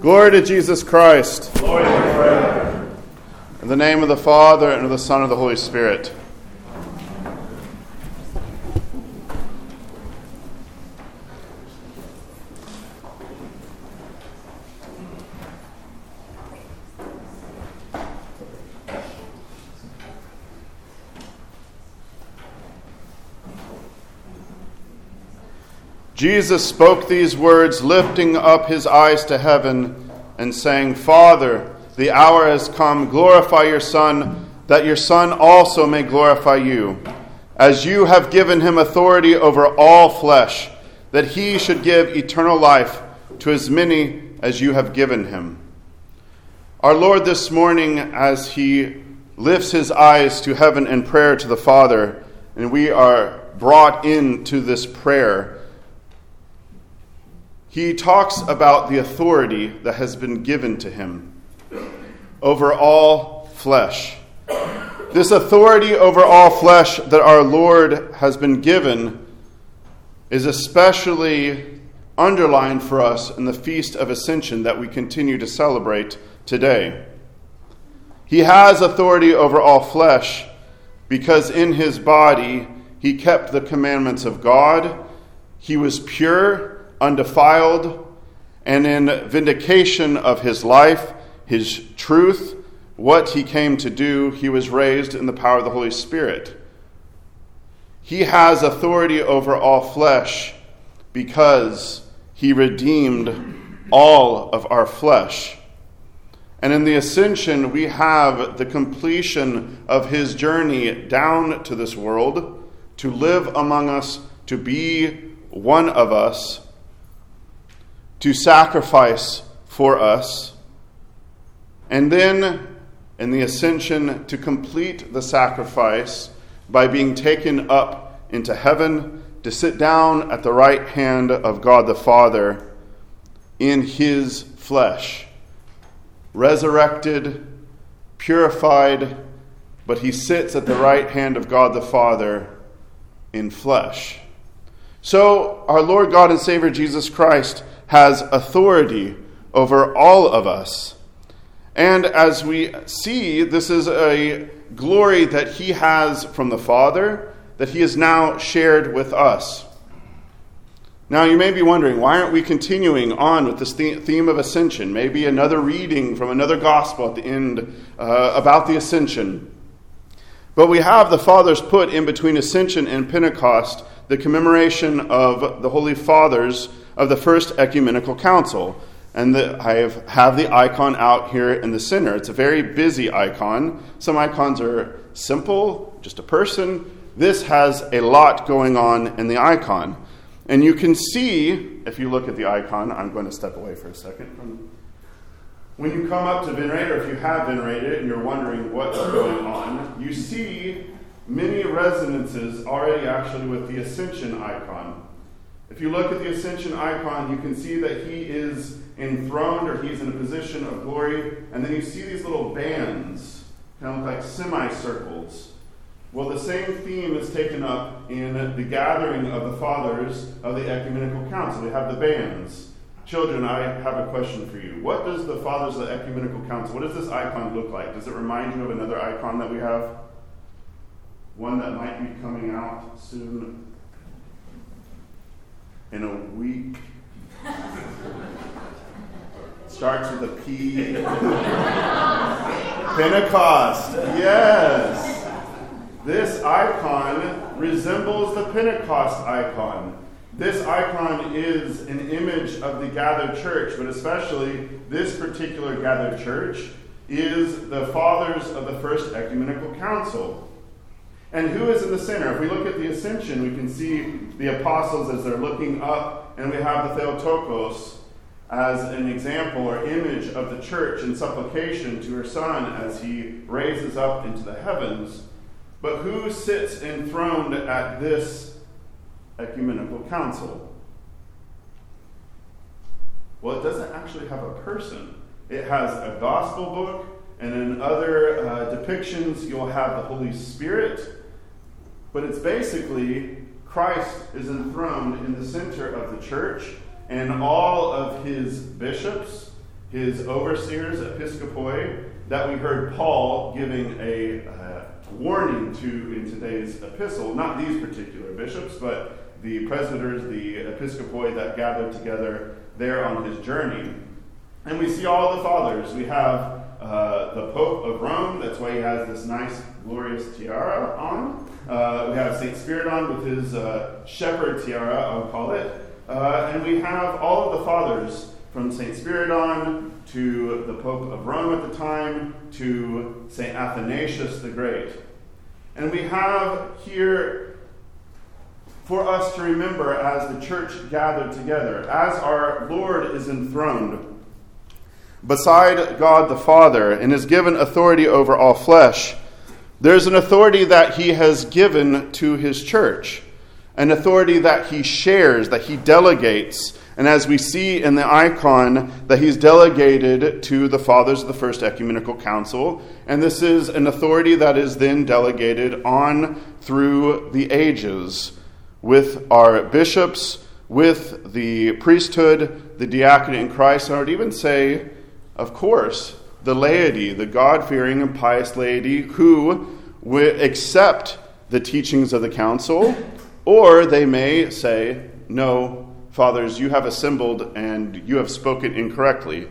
Glory to Jesus Christ. Glory to. In the name of the Father, and of the Son, and of the Holy Spirit. Jesus spoke these words, lifting up his eyes to heaven and saying, Father, the hour has come. Glorify your Son, that your Son also may glorify you, as you have given him authority over all flesh, that he should give eternal life to as many as you have given him. Our Lord, this morning, as he lifts his eyes to heaven in prayer to the Father, and we are brought into this prayer he talks about the authority that has been given to him over all flesh. This authority over all flesh that our Lord has been given is especially underlined for us in the Feast of Ascension that we continue to celebrate today. He has authority over all flesh because in his body he kept the commandments of God, he was pure undefiled, and in vindication of his life, his truth, what he came to do, he was raised in the power of the Holy Spirit. He has authority over all flesh because he redeemed all of our flesh. And in the ascension, we have the completion of his journey down to this world to live among us, to be one of us, to sacrifice for us, and then in the ascension to complete the sacrifice by being taken up into heaven to sit down at the right hand of God the Father in his flesh, resurrected, purified, but he sits at the right hand of God the Father in flesh. So, our Lord God and Savior Jesus Christ has authority over all of us. And as we see, this is a glory that he has from the Father that he has now shared with us. Now, you may be wondering, why aren't we continuing on with this theme of ascension? Maybe another reading from another gospel at the end uh, about the ascension. But we have the Fathers put in between ascension and Pentecost the commemoration of the Holy Fathers of the First Ecumenical Council. And the, I have, have the icon out here in the center. It's a very busy icon. Some icons are simple, just a person. This has a lot going on in the icon. And you can see, if you look at the icon, I'm going to step away for a second. When you come up to venerate, or if you have venerated and you're wondering what's going on, you see many resonances already actually with the ascension icon. If you look at the ascension icon, you can see that he is enthroned or he's in a position of glory. And then you see these little bands, kind of like semicircles. Well, the same theme is taken up in the gathering of the fathers of the ecumenical council. They have the bands. Children, I have a question for you. What does the fathers of the ecumenical council, what does this icon look like? Does it remind you of another icon that we have? One that might be coming out soon in a week. Starts with a P. Pentecost. Yes. This icon resembles the Pentecost icon. This icon is an image of the gathered church, but especially this particular gathered church is the fathers of the First Ecumenical Council. And who is in the center? If we look at the ascension, we can see the apostles as they're looking up, and we have the Theotokos as an example or image of the church in supplication to her son as he raises up into the heavens. But who sits enthroned at this ecumenical council? Well, it doesn't actually have a person. It has a gospel book, and in other uh, depictions, you'll have the Holy Spirit but it's basically Christ is enthroned in the center of the church, and all of his bishops his overseers, episcopoi, that we heard Paul giving a uh, warning to in today's epistle. Not these particular bishops, but the presbyters, the episcopoi that gathered together there on his journey. And we see all the fathers. We have uh, the Pope of Rome, that's why he has this nice, glorious tiara on. Uh, we have St. Spiridon with his uh, shepherd tiara, I'll call it. Uh, and we have all of the fathers from St. Spiridon to the Pope of Rome at the time to St. Athanasius the Great. And we have here for us to remember as the church gathered together, as our Lord is enthroned beside God the Father and is given authority over all flesh, there's an authority that he has given to his church, an authority that he shares, that he delegates. And as we see in the icon, that he's delegated to the fathers of the First Ecumenical Council. And this is an authority that is then delegated on through the ages with our bishops, with the priesthood, the diaconate in Christ. And I would even say, of course, the laity, the God fearing and pious laity who will accept the teachings of the council, or they may say, No, fathers, you have assembled and you have spoken incorrectly.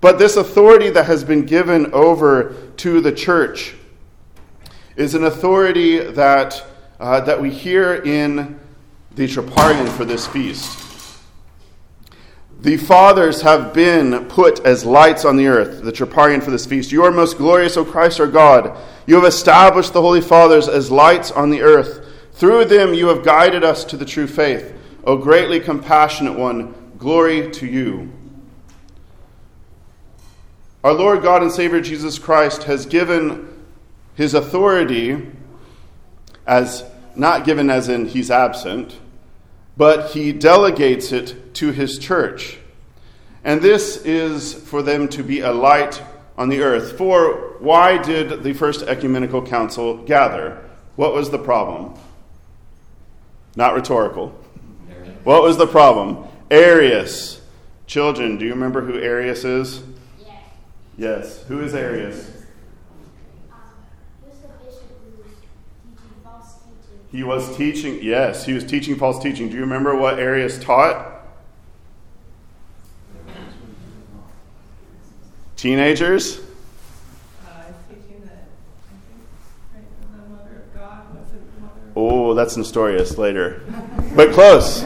But this authority that has been given over to the church is an authority that, uh, that we hear in the Troparion for this feast. The fathers have been put as lights on the earth, the Troparion for this feast. You are most glorious, O Christ our God. You have established the holy fathers as lights on the earth. Through them you have guided us to the true faith. O greatly compassionate one, glory to you. Our Lord God and Savior Jesus Christ has given his authority as not given as in he's absent, but he delegates it to his church. And this is for them to be a light on the earth. For why did the First Ecumenical Council gather? What was the problem? Not rhetorical. What was the problem? Arius. Children, do you remember who Arius is? Yes. Yes. Who is Arius? He was teaching, yes, he was teaching false teaching. Do you remember what Arius taught? Teenagers? Oh, that's Nestorius later. But close.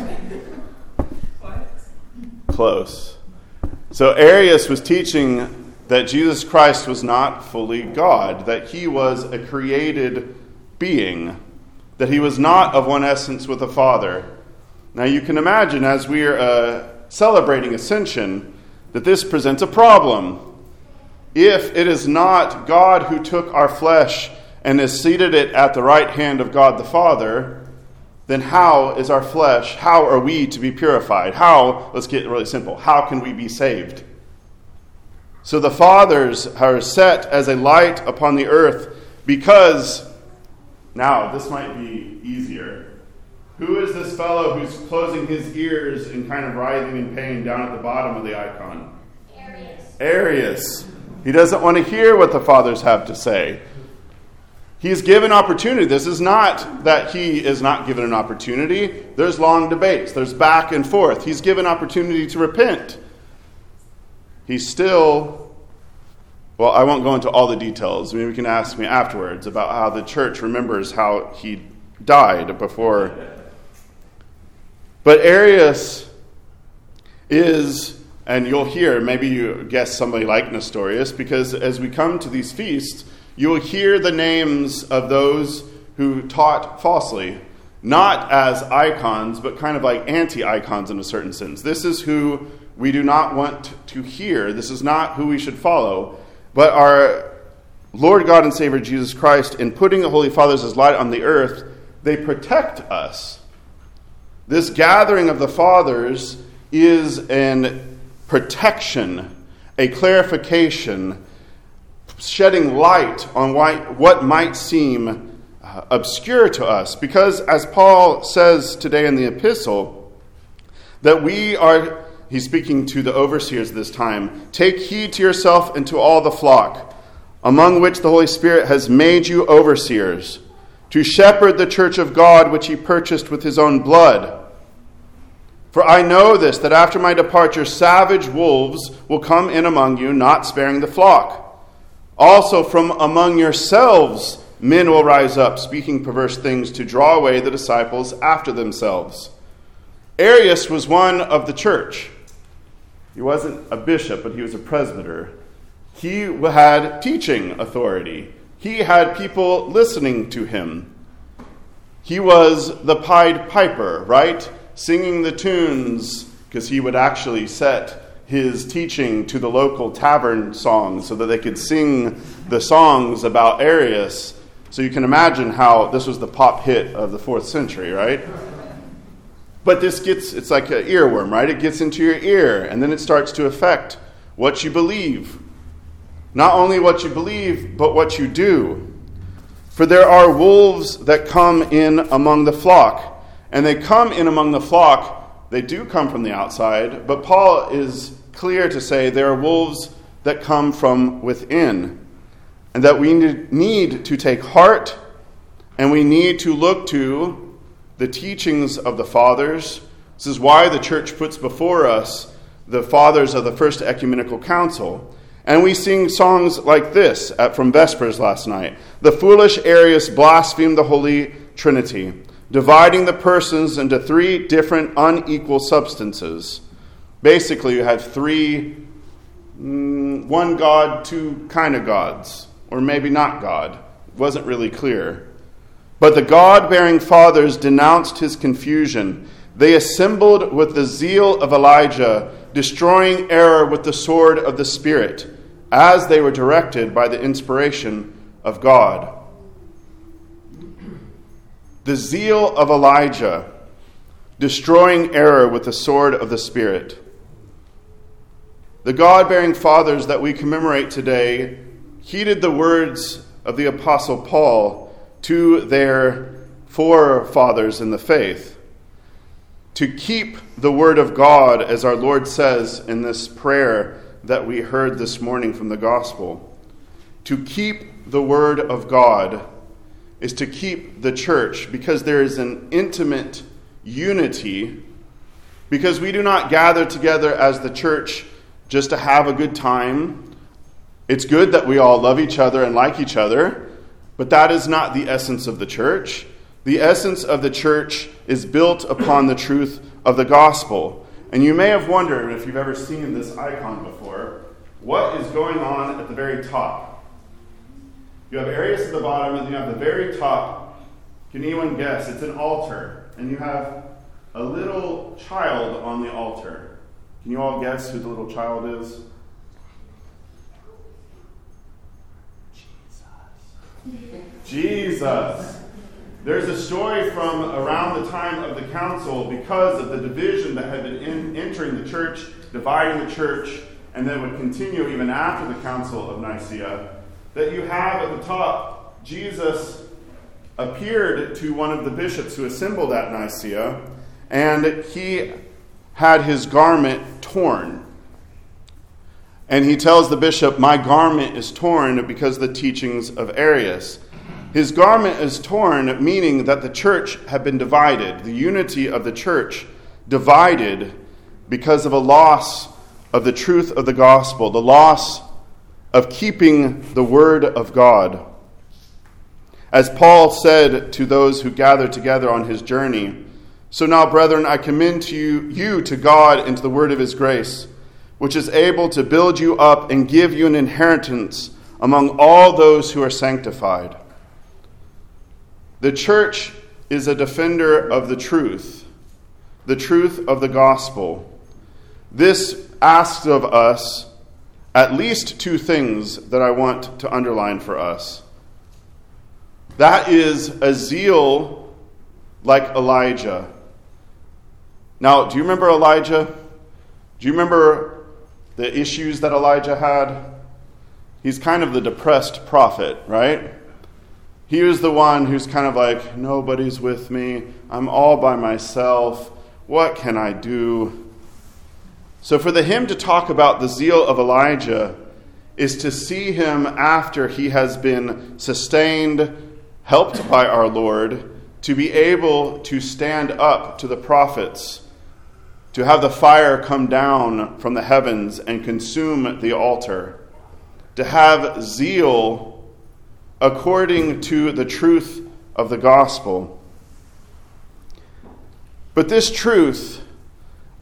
What? Close. So Arius was teaching that Jesus Christ was not fully God, that he was a created being that he was not of one essence with the Father. Now you can imagine as we are uh, celebrating Ascension that this presents a problem. If it is not God who took our flesh and has seated it at the right hand of God the Father, then how is our flesh, how are we to be purified? How, let's get really simple, how can we be saved? So the fathers are set as a light upon the earth because now, this might be easier. Who is this fellow who's closing his ears and kind of writhing in pain down at the bottom of the icon? Arius. Arius. He doesn't want to hear what the fathers have to say. He's given opportunity. This is not that he is not given an opportunity. There's long debates, there's back and forth. He's given opportunity to repent. He's still well, I won't go into all the details. Maybe you can ask me afterwards about how the church remembers how he died before. But Arius is, and you'll hear, maybe you guess somebody like Nestorius, because as we come to these feasts, you'll hear the names of those who taught falsely, not as icons, but kind of like anti icons in a certain sense. This is who we do not want to hear. This is not who we should follow. But our Lord God and Savior Jesus Christ, in putting the Holy Fathers as light on the earth, they protect us. This gathering of the Fathers is an protection, a clarification, shedding light on why, what might seem uh, obscure to us. Because, as Paul says today in the epistle, that we are he's speaking to the overseers this time Take heed to yourself and to all the flock, among which the Holy Spirit has made you overseers, to shepherd the church of God which he purchased with his own blood. For I know this, that after my departure, savage wolves will come in among you, not sparing the flock. Also, from among yourselves, men will rise up, speaking perverse things to draw away the disciples after themselves. Arius was one of the church. He wasn't a bishop, but he was a presbyter. He had teaching authority, he had people listening to him. He was the Pied Piper, right? Singing the tunes, because he would actually set his teaching to the local tavern songs so that they could sing the songs about Arius. So you can imagine how this was the pop hit of the fourth century, right? But this gets, it's like an earworm, right? It gets into your ear, and then it starts to affect what you believe. Not only what you believe, but what you do. For there are wolves that come in among the flock, and they come in among the flock. They do come from the outside, but Paul is clear to say there are wolves that come from within, and that we need to take heart and we need to look to the teachings of the fathers. This is why the church puts before us the fathers of the First Ecumenical Council. And we sing songs like this at, from Vespers last night. The foolish Arius blasphemed the Holy Trinity, dividing the persons into three different unequal substances. Basically, you have three, mm, one God, two kind of gods, or maybe not God. It wasn't really clear. But the God bearing fathers denounced his confusion. They assembled with the zeal of Elijah, destroying error with the sword of the Spirit, as they were directed by the inspiration of God. The zeal of Elijah, destroying error with the sword of the Spirit. The God bearing fathers that we commemorate today heeded the words of the Apostle Paul to their forefathers in the faith to keep the word of God, as our Lord says in this prayer that we heard this morning from the gospel. To keep the word of God is to keep the church because there is an intimate unity, because we do not gather together as the church just to have a good time. It's good that we all love each other and like each other. But that is not the essence of the church. The essence of the church is built upon the truth of the gospel. And you may have wondered, if you've ever seen this icon before, what is going on at the very top? You have Arius at the bottom, and you have the very top. Can anyone guess? It's an altar. And you have a little child on the altar. Can you all guess who the little child is? Jesus. There's a story from around the time of the council because of the division that had been in, entering the church, dividing the church, and then would continue even after the council of Nicaea. That you have at the top, Jesus appeared to one of the bishops who assembled at Nicaea, and he had his garment torn. And he tells the bishop, My garment is torn because of the teachings of Arius. His garment is torn, meaning that the church had been divided, the unity of the church divided because of a loss of the truth of the gospel, the loss of keeping the word of God. As Paul said to those who gathered together on his journey, So now, brethren, I commend to you, you to God and to the word of his grace which is able to build you up and give you an inheritance among all those who are sanctified. The church is a defender of the truth, the truth of the gospel. This asks of us at least two things that I want to underline for us. That is a zeal like Elijah. Now, do you remember Elijah? Do you remember the issues that Elijah had. He's kind of the depressed prophet, right? He was the one who's kind of like, nobody's with me. I'm all by myself. What can I do? So, for the hymn to talk about the zeal of Elijah is to see him after he has been sustained, helped by our Lord, to be able to stand up to the prophets, to have the fire come down from the heavens and consume the altar, to have zeal according to the truth of the gospel. But this truth,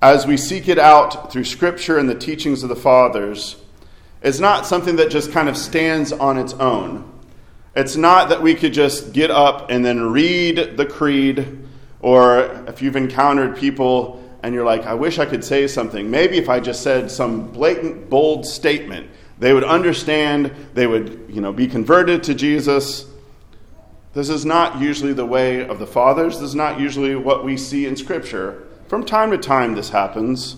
as we seek it out through Scripture and the teachings of the fathers, is not something that just kind of stands on its own. It's not that we could just get up and then read the creed, or if you've encountered people and you're like, I wish I could say something. Maybe if I just said some blatant, bold statement, they would understand, they would you know, be converted to Jesus. This is not usually the way of the fathers. This is not usually what we see in Scripture. From time to time, this happens.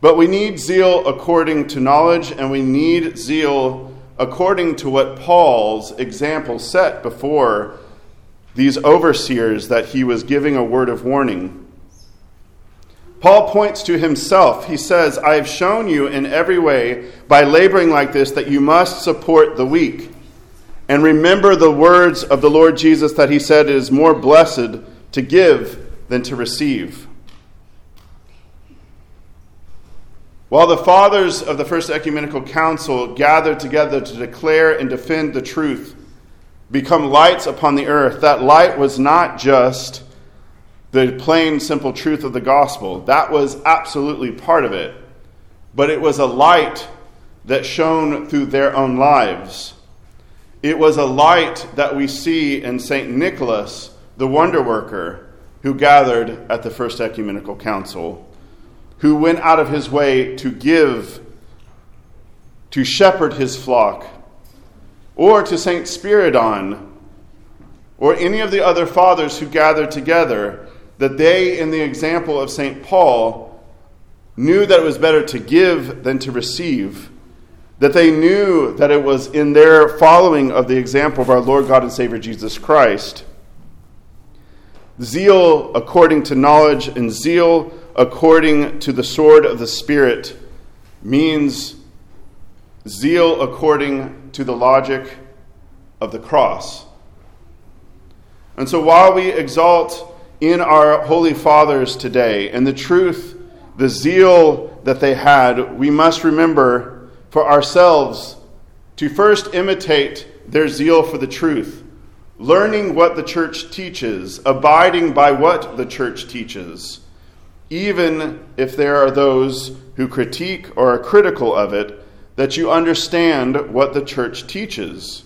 But we need zeal according to knowledge, and we need zeal according to what Paul's example set before these overseers that he was giving a word of warning. Paul points to himself. He says, I have shown you in every way by laboring like this that you must support the weak. And remember the words of the Lord Jesus that he said it is more blessed to give than to receive. While the fathers of the First Ecumenical Council gathered together to declare and defend the truth, become lights upon the earth, that light was not just the plain, simple truth of the gospel. That was absolutely part of it. But it was a light that shone through their own lives. It was a light that we see in St. Nicholas, the wonder worker, who gathered at the First Ecumenical Council, who went out of his way to give, to shepherd his flock, or to St. Spiridon, or any of the other fathers who gathered together, that they, in the example of St. Paul, knew that it was better to give than to receive that they knew that it was in their following of the example of our Lord God and Savior Jesus Christ. Zeal according to knowledge and zeal according to the sword of the Spirit means zeal according to the logic of the cross. And so while we exalt in our holy fathers today and the truth, the zeal that they had, we must remember for ourselves to first imitate their zeal for the truth, learning what the church teaches, abiding by what the church teaches, even if there are those who critique or are critical of it, that you understand what the church teaches.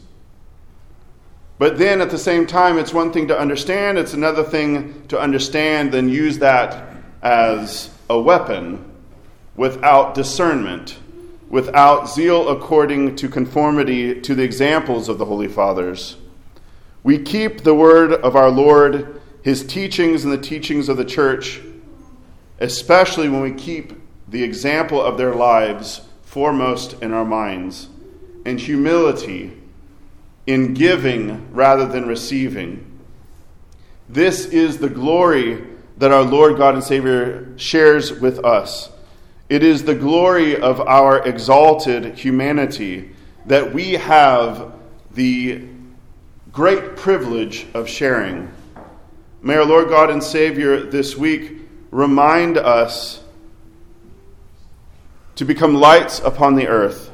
But then at the same time, it's one thing to understand, it's another thing to understand, then use that as a weapon without discernment without zeal according to conformity to the examples of the Holy Fathers. We keep the word of our Lord, his teachings, and the teachings of the church, especially when we keep the example of their lives foremost in our minds, and humility in giving rather than receiving. This is the glory that our Lord God and Savior shares with us it is the glory of our exalted humanity that we have the great privilege of sharing. May our Lord God and Savior this week remind us to become lights upon the earth,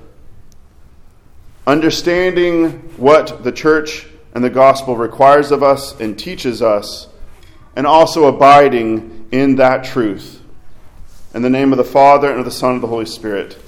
understanding what the church and the gospel requires of us and teaches us, and also abiding in that truth. In the name of the Father, and of the Son, and of the Holy Spirit.